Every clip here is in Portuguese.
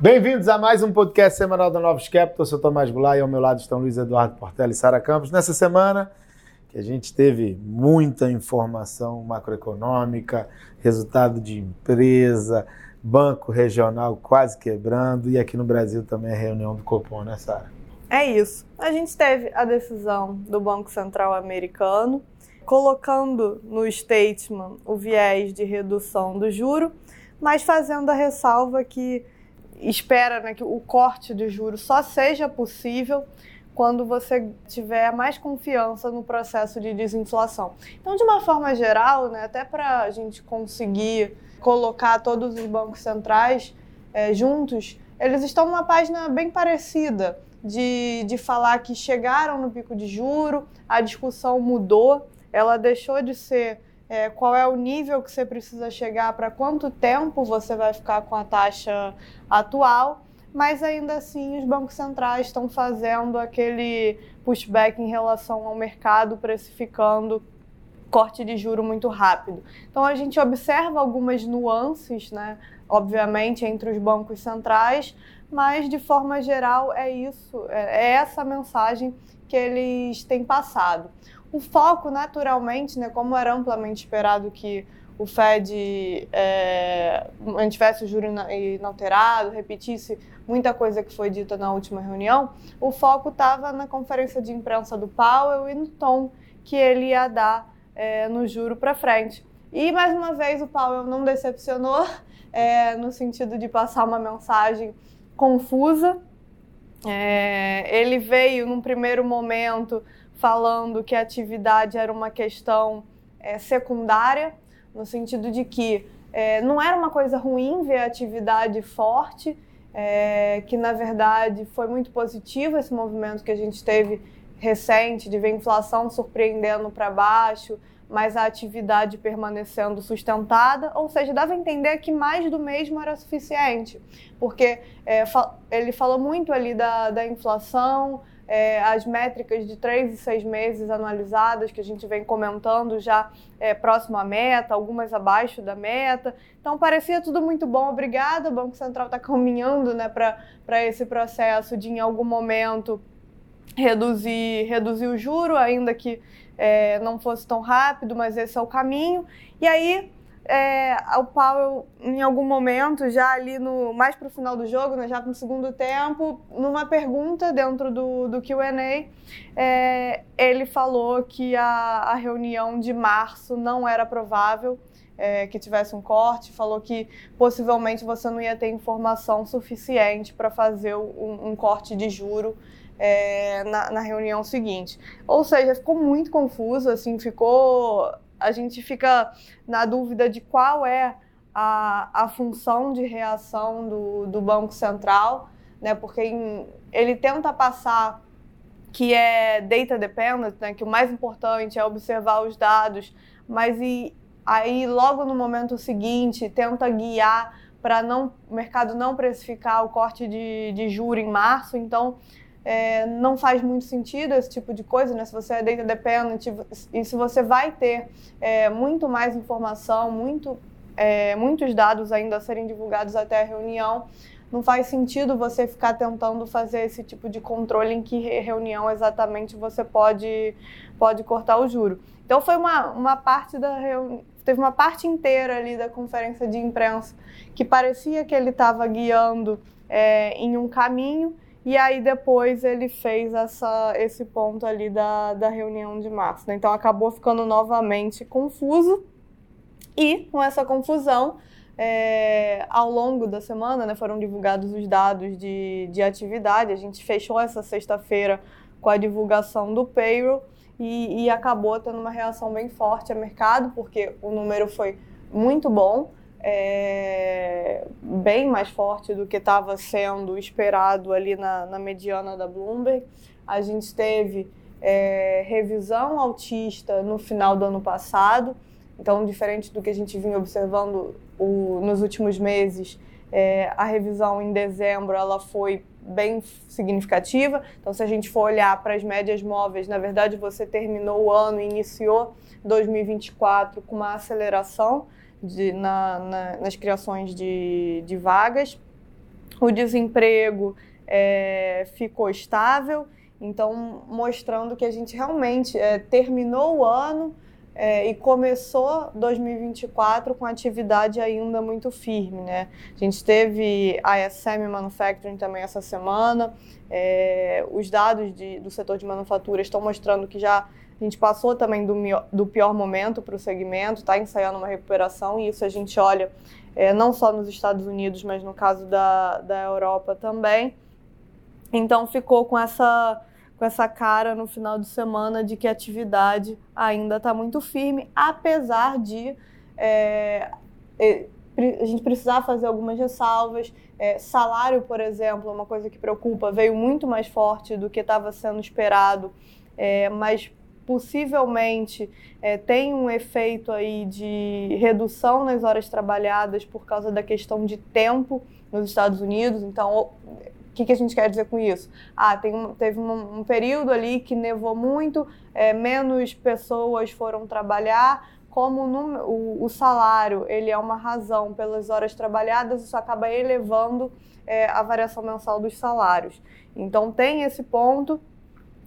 Bem-vindos a mais um podcast semanal da Novos Capital. Eu sou Tomás Goulart e ao meu lado estão Luiz Eduardo Portela e Sara Campos. Nessa semana que a gente teve muita informação macroeconômica, resultado de empresa, banco regional quase quebrando e aqui no Brasil também a reunião do Copom, né, Sara? É isso. A gente teve a decisão do Banco Central americano colocando no statement o viés de redução do juro, mas fazendo a ressalva que espera né, que o corte de juros só seja possível quando você tiver mais confiança no processo de desinflação. Então, de uma forma geral, né, até para a gente conseguir colocar todos os bancos centrais é, juntos, eles estão numa página bem parecida de, de falar que chegaram no pico de juro, a discussão mudou, ela deixou de ser é, qual é o nível que você precisa chegar, para quanto tempo você vai ficar com a taxa atual, mas ainda assim os bancos centrais estão fazendo aquele pushback em relação ao mercado, precificando corte de juro muito rápido. Então a gente observa algumas nuances, né, obviamente, entre os bancos centrais, mas de forma geral é isso, é, é essa mensagem que eles têm passado. O foco, naturalmente, né, como era amplamente esperado que o Fed é, mantivesse o juro inalterado, repetisse muita coisa que foi dita na última reunião, o foco estava na conferência de imprensa do Powell e no tom que ele ia dar é, no juro para frente. E, mais uma vez, o Powell não decepcionou, é, no sentido de passar uma mensagem confusa. É, ele veio, num primeiro momento, falando que a atividade era uma questão é, secundária, no sentido de que é, não era uma coisa ruim ver a atividade forte, é, que na verdade foi muito positivo esse movimento que a gente teve recente de ver a inflação surpreendendo para baixo, mas a atividade permanecendo sustentada, ou seja, dava a entender que mais do mesmo era suficiente, porque é, ele falou muito ali da, da inflação, é, as métricas de três e seis meses analisadas, que a gente vem comentando já é, próximo à meta, algumas abaixo da meta. Então, parecia tudo muito bom, obrigada. O Banco Central está caminhando né, para esse processo de, em algum momento, reduzir, reduzir o juro, ainda que é, não fosse tão rápido, mas esse é o caminho. E aí, é, o Powell, em algum momento, já ali no mais para o final do jogo, né, já no segundo tempo, numa pergunta dentro do, do QA, é, ele falou que a, a reunião de março não era provável. É, que tivesse um corte, falou que possivelmente você não ia ter informação suficiente para fazer um, um, corte de juro é, na, na, reunião seguinte. Ou seja, ficou muito confuso, assim, ficou a gente fica na dúvida de qual é a, a função de reação do, do Banco Central, né? porque em, ele tenta passar que é data dependent, né? que o mais importante é observar os dados, mas e, aí logo no momento seguinte tenta guiar para não o mercado não precificar o corte de, de juro em março, então é, não faz muito sentido esse tipo de coisa, né? Se você é data dependent e se você vai ter é, muito mais informação, muito, é, muitos dados ainda a serem divulgados até a reunião, não faz sentido você ficar tentando fazer esse tipo de controle em que reunião exatamente você pode, pode cortar o juro. Então foi uma, uma parte da reunião, teve uma parte inteira ali da conferência de imprensa que parecia que ele estava guiando é, em um caminho e aí depois ele fez essa, esse ponto ali da, da reunião de março. Né? Então acabou ficando novamente confuso. E com essa confusão, é, ao longo da semana né, foram divulgados os dados de, de atividade. A gente fechou essa sexta-feira com a divulgação do payroll e, e acabou tendo uma reação bem forte ao mercado, porque o número foi muito bom é, bem mais forte do que estava sendo esperado ali na, na, mediana da Bloomberg. A gente teve é, revisão altista no final do ano passado, então, diferente do que a gente vinha observando o, nos últimos meses, é, a revisão em dezembro ela foi bem significativa. Então, se a gente for olhar para as médias móveis, na verdade, você terminou o ano e iniciou 2024 com uma aceleração de, na, na, nas criações de, de vagas. o desemprego é, ficou estável, então mostrando que a gente realmente é, terminou o ano é, e começou 2024 com atividade ainda muito firme, né? A gente teve a SM Manufacturing também essa semana, é, os dados de, do setor de manufatura estão mostrando que já a gente passou também do, do pior momento para o segmento, está ensaiando uma recuperação, e isso a gente olha é, não só nos Estados Unidos, mas no caso da, da Europa também. Então ficou com essa, com essa cara no final de semana de que a atividade ainda está muito firme, apesar de é, a gente precisar fazer algumas ressalvas. É, salário, por exemplo, é uma coisa que preocupa, veio muito mais forte do que estava sendo esperado, é, mas possivelmente é, tem um efeito aí de redução nas horas trabalhadas por causa da questão de tempo nos Estados Unidos. Então, o que, que a gente quer dizer com isso? Ah, tem teve um, um, período ali que nevou muito, é, menos pessoas foram trabalhar. Como no, o, o, salário ele é uma razão pelas horas trabalhadas, isso acaba elevando é, a variação mensal dos salários. Então tem esse ponto,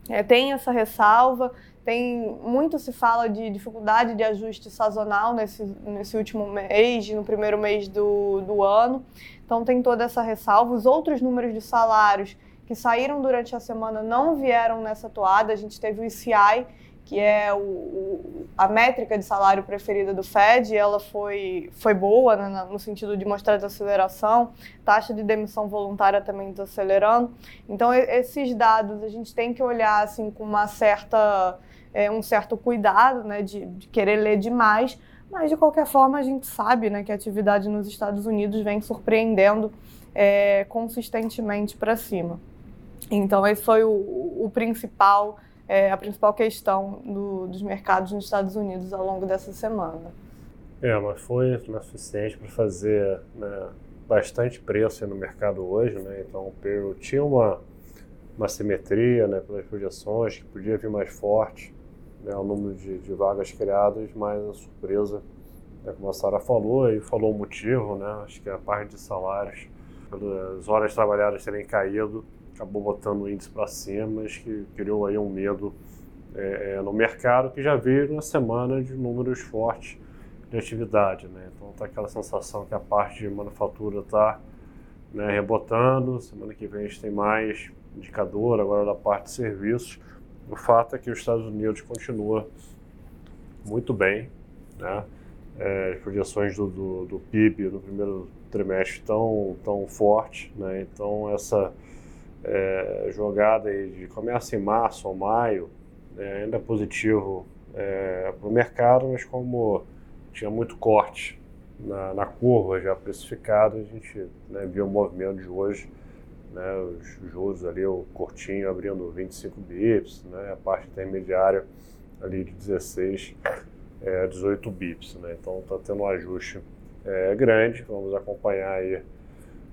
é, tem essa ressalva. Tem muito se fala de dificuldade de ajuste sazonal nesse, nesse último mês, no primeiro mês do, do ano. Então tem toda essa ressalva. Os outros números de salários que saíram durante a semana não vieram nessa toada. A gente teve o ICI, que é o, o, a métrica de salário preferida do Fed, ela foi, foi boa né, no sentido de mostrar desaceleração, taxa de demissão voluntária também desacelerando. Então, esses dados a gente tem que olhar assim com uma certa é, um certo cuidado, né, de, de, querer ler demais, mas de qualquer forma a gente sabe, né, que a atividade nos Estados Unidos vem surpreendendo é, consistentemente para cima. Então esse foi o, o principal, é, a principal questão do, dos mercados nos Estados Unidos ao longo dessa semana. É, mas foi suficiente para fazer né, bastante preço no mercado hoje, né? Então o Peru tinha uma uma simetria né, pelas projeções, que podia vir mais forte né, o número de, de, vagas criadas, mas a surpresa, né, como a Sara falou, e falou o motivo, né, acho que a parte de salários, as horas trabalhadas terem caído, acabou botando o índice para cima, mas que criou aí um medo é, é, no mercado, que já veio na semana de números fortes de atividade. Né? Então está aquela sensação que a parte de manufatura está né, rebotando, semana que vem a gente tem mais indicador agora da parte de serviços. O fato é que os Estados Unidos continua muito bem, né? É, as projeções do, do, do, PIB no primeiro trimestre estão tão fortes, né? Então essa é, jogada de começa em março ou maio é, ainda é positivo é, para o mercado, mas como tinha muito corte na, na curva já precificado, a gente né, viu o movimento de hoje né, os juros ali, o cortinho abrindo 25 bips, né, a parte intermediária ali de 16 é, 18 bips, né, então está tendo um ajuste é, grande, vamos acompanhar aí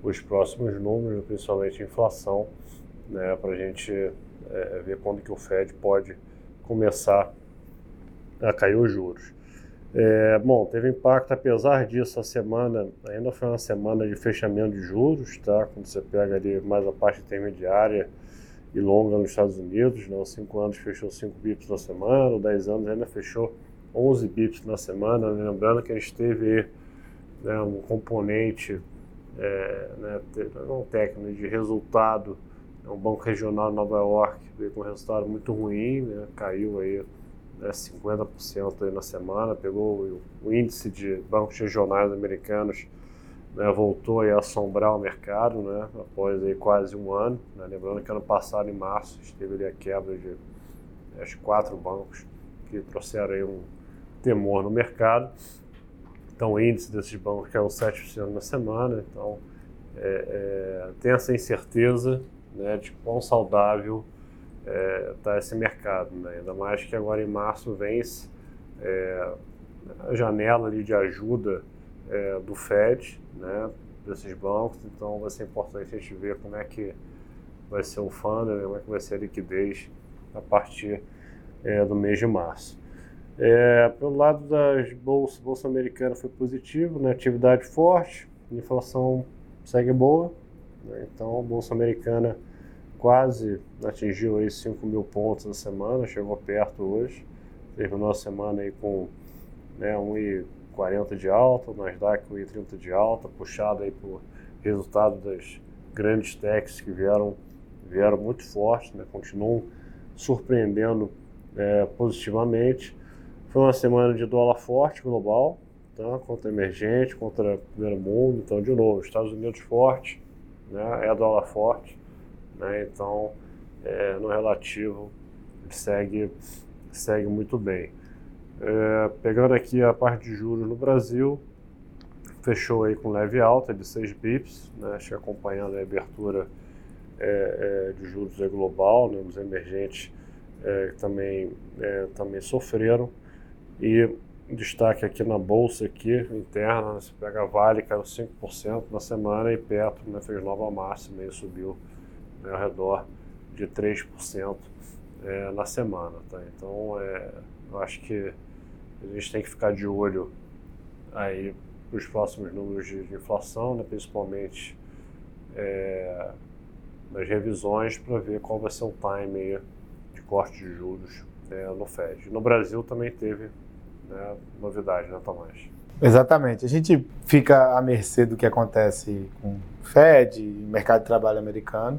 os próximos números, principalmente inflação, né, para a gente é, ver quando que o Fed pode começar a cair os juros. É, bom, teve impacto, apesar disso, a semana ainda foi uma semana de fechamento de juros, tá? Quando você pega ali mais a parte intermediária e longa nos Estados Unidos, né? Os 5 anos fechou 5 bips na semana, os 10 anos ainda fechou 11 bips na semana, né? lembrando que a gente teve né, um componente é, né, não técnico de resultado, né? um banco regional de Nova York veio com um resultado muito ruim, né? caiu aí né, 50% aí na semana, pegou o, índice de bancos regionais americanos, né, voltou a assombrar o mercado, né, após aí quase um ano. Né, lembrando que ano passado, em março, esteve ali a quebra de quatro bancos que trouxeram aí um temor no mercado. Então, o índice desses bancos caiu 7% na semana. Então, é, é, tem essa incerteza né, de quão saudável é, tá esse mercado. Né? Ainda mais que agora em março vence é, a janela ali de ajuda é, do Fed, né, desses bancos, então vai ser importante a gente ver como é que vai ser o fundo, né, como é que vai ser a liquidez a partir é, do mês de março. É, pelo lado das bolsas, bolsa americana foi positivo, né, atividade forte, inflação segue boa, Né? Então, Bolsa Americana quase atingiu aí 5 mil pontos na semana, chegou perto hoje, terminou a semana aí com né, 1,40 de alta, Nasdaq 1,30 de alta, puxado aí por resultado das grandes techs que vieram, vieram muito fortes, né, continuam surpreendendo é, positivamente. Foi uma semana de dólar forte global, tá, contra emergente, contra primeiro mundo, então de novo, Estados Unidos forte, né, é dólar forte, né? Então, é, no relativo, segue, segue muito bem. É, pegando aqui a parte de juros no Brasil, fechou aí com leve alta de 6 bips, né? acho que acompanhando a abertura é, é, de juros global, né? os emergentes é, também, é, também sofreram. E destaque aqui na bolsa aqui, interna, né? você pega a Vale, caiu 5% na semana e Petro né, fez nova máxima e subiu né, ao redor de 3% é, na semana. Tá? Então, é, eu acho que a gente tem que ficar de olho aí os próximos números de, de inflação, né, principalmente é, nas revisões, para ver qual vai ser o time de corte de juros é, no Fed. No Brasil também teve né, novidade, né, Tomás? Exatamente. A gente fica à mercê do que acontece com o Fed, mercado de trabalho americano.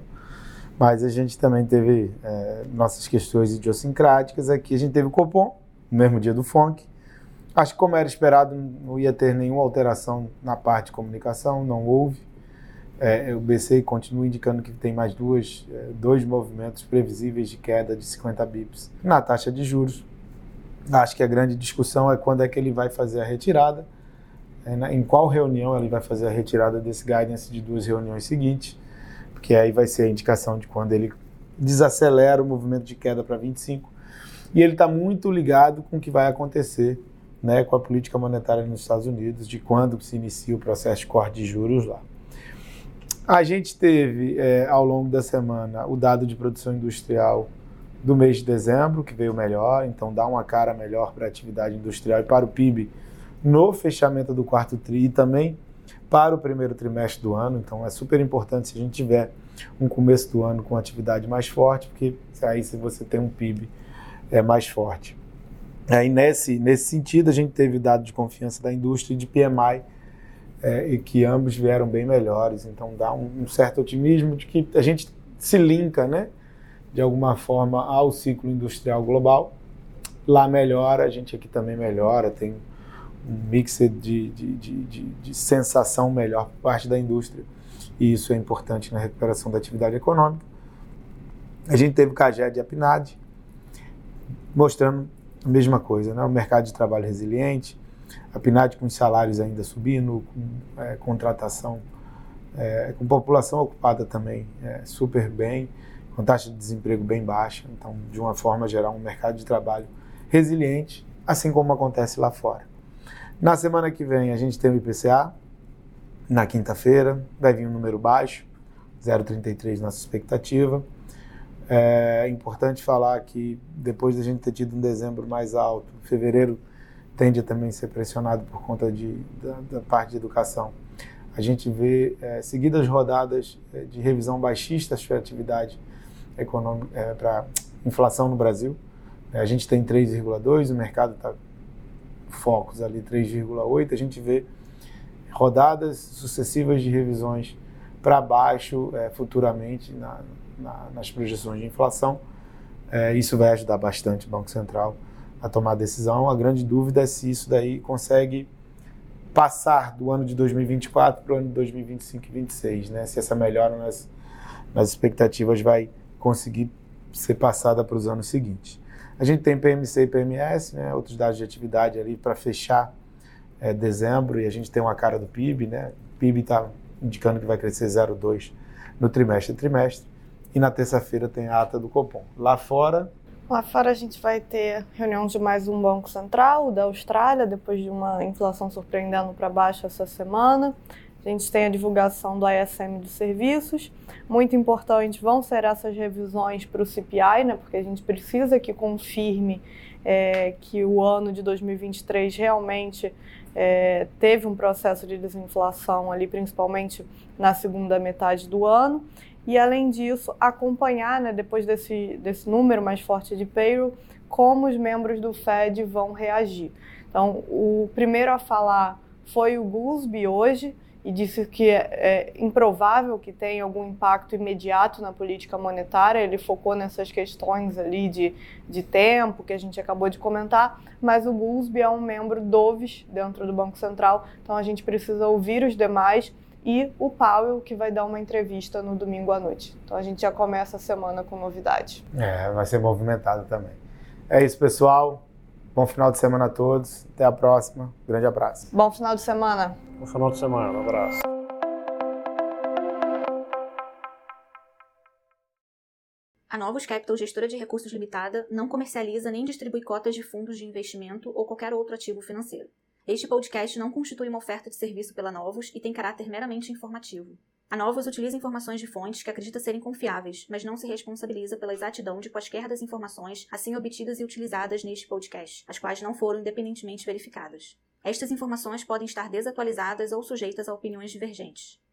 Mas a gente também teve é, nossas questões idiosincráticas aqui. A gente teve o Copom, no mesmo dia do FONC. Acho que, como era esperado, não ia ter nenhuma alteração na parte de comunicação, não houve. É, o BC continua indicando que tem mais duas, é, dois movimentos previsíveis de queda de 50 bips na taxa de juros. Acho que a grande discussão é quando é que ele vai fazer a retirada, é, em qual reunião ele vai fazer a retirada desse guidance de duas reuniões seguintes porque aí vai ser a indicação de quando ele desacelera o movimento de queda para 25. E ele está muito ligado com o que vai acontecer né, com a política monetária nos Estados Unidos, de quando se inicia o processo de corte de juros lá. A gente teve, é, ao longo da semana, o dado de produção industrial do mês de dezembro, que veio melhor, então dá uma cara melhor para a atividade industrial e para o PIB no fechamento do quarto TRI e também para o primeiro trimestre do ano. Então é super importante se a gente tiver um começo do ano com atividade mais forte, porque aí se você tem um PIB é mais forte. Aí nesse, nesse sentido a gente teve dado de confiança da indústria e de PMI é, e que ambos vieram bem melhores. Então dá um, um certo otimismo de que a gente se linka, né, de alguma forma ao ciclo industrial global. Lá melhora, a gente aqui também melhora, tem um mix de, de, de, de, sensação melhor por parte da indústria. E isso é importante na recuperação da atividade econômica. A gente teve o CAGED e a PNAD mostrando a mesma coisa, né? o mercado de trabalho resiliente, a PNAD com os salários ainda subindo, com é, contratação, é, com população ocupada também é, super bem, com taxa de desemprego bem baixa. Então, de uma forma geral, um mercado de trabalho resiliente, assim como acontece lá fora. Na semana que vem a gente tem o IPCA, na quinta-feira, vai vir um número baixo, 0,33 nossa expectativa. É importante falar que depois da gente ter tido um dezembro mais alto, fevereiro tende a também ser pressionado por conta de, da, da parte de educação. A gente vê é, seguidas rodadas é, de revisão baixista a atividade econômica, é, para inflação no Brasil. A gente tem 3,2, o mercado está focos ali 3,8, a gente vê rodadas sucessivas de revisões para baixo é, futuramente na, na, nas projeções de inflação. É, isso vai ajudar bastante o Banco Central a tomar a decisão. A grande dúvida é se isso daí consegue passar do ano de 2024 para o ano de 2025 e 2026, né? Se essa melhora nas, nas expectativas vai conseguir ser passada para os anos seguintes. A gente tem PMC e PMS, né, outros dados de atividade ali para fechar é, dezembro e a gente tem uma cara do PIB, né? O PIB está indicando que vai crescer 0,2 no trimestre a trimestre. E na terça-feira tem a ata do Copom. Lá fora. Lá fora a gente vai ter reunião de mais um Banco Central da Austrália, depois de uma inflação surpreendendo para baixo essa semana. A gente tem a divulgação do ISM de serviços. Muito importante vão ser essas revisões para o CPI, né, porque a gente precisa que confirme é, que o ano de 2023 realmente é, teve um processo de desinflação ali, principalmente na segunda metade do ano. E além disso, acompanhar, né, depois desse, desse número mais forte de payroll, como os membros do Fed vão reagir. Então, o primeiro a falar foi o Goolsbee hoje e disse que é, é, improvável que tenha algum impacto imediato na política monetária. Ele focou nessas questões ali de, de tempo que a gente acabou de comentar, mas o Goolsbee é um membro do VIS dentro do Banco Central, então a gente precisa ouvir os demais e o Powell, que vai dar uma entrevista no domingo à noite. Então a gente já começa a semana com novidade. É, vai ser movimentado também. É isso, pessoal. Bom final de semana a todos. Até a próxima. Grande abraço. Bom final de semana. Bom final de semana. Um abraço. A Novos Capital, gestora de recursos limitada, não comercializa nem distribui cotas de fundos de investimento ou qualquer outro ativo financeiro. Este podcast não constitui uma oferta de serviço pela Novos e tem caráter meramente informativo. A Novos utiliza informações de fontes que acredita serem confiáveis, mas não se responsabiliza pela exatidão de quaisquer das informações assim obtidas e utilizadas neste podcast, as quais não foram independentemente verificadas. Estas informações podem estar desatualizadas ou sujeitas a opiniões divergentes.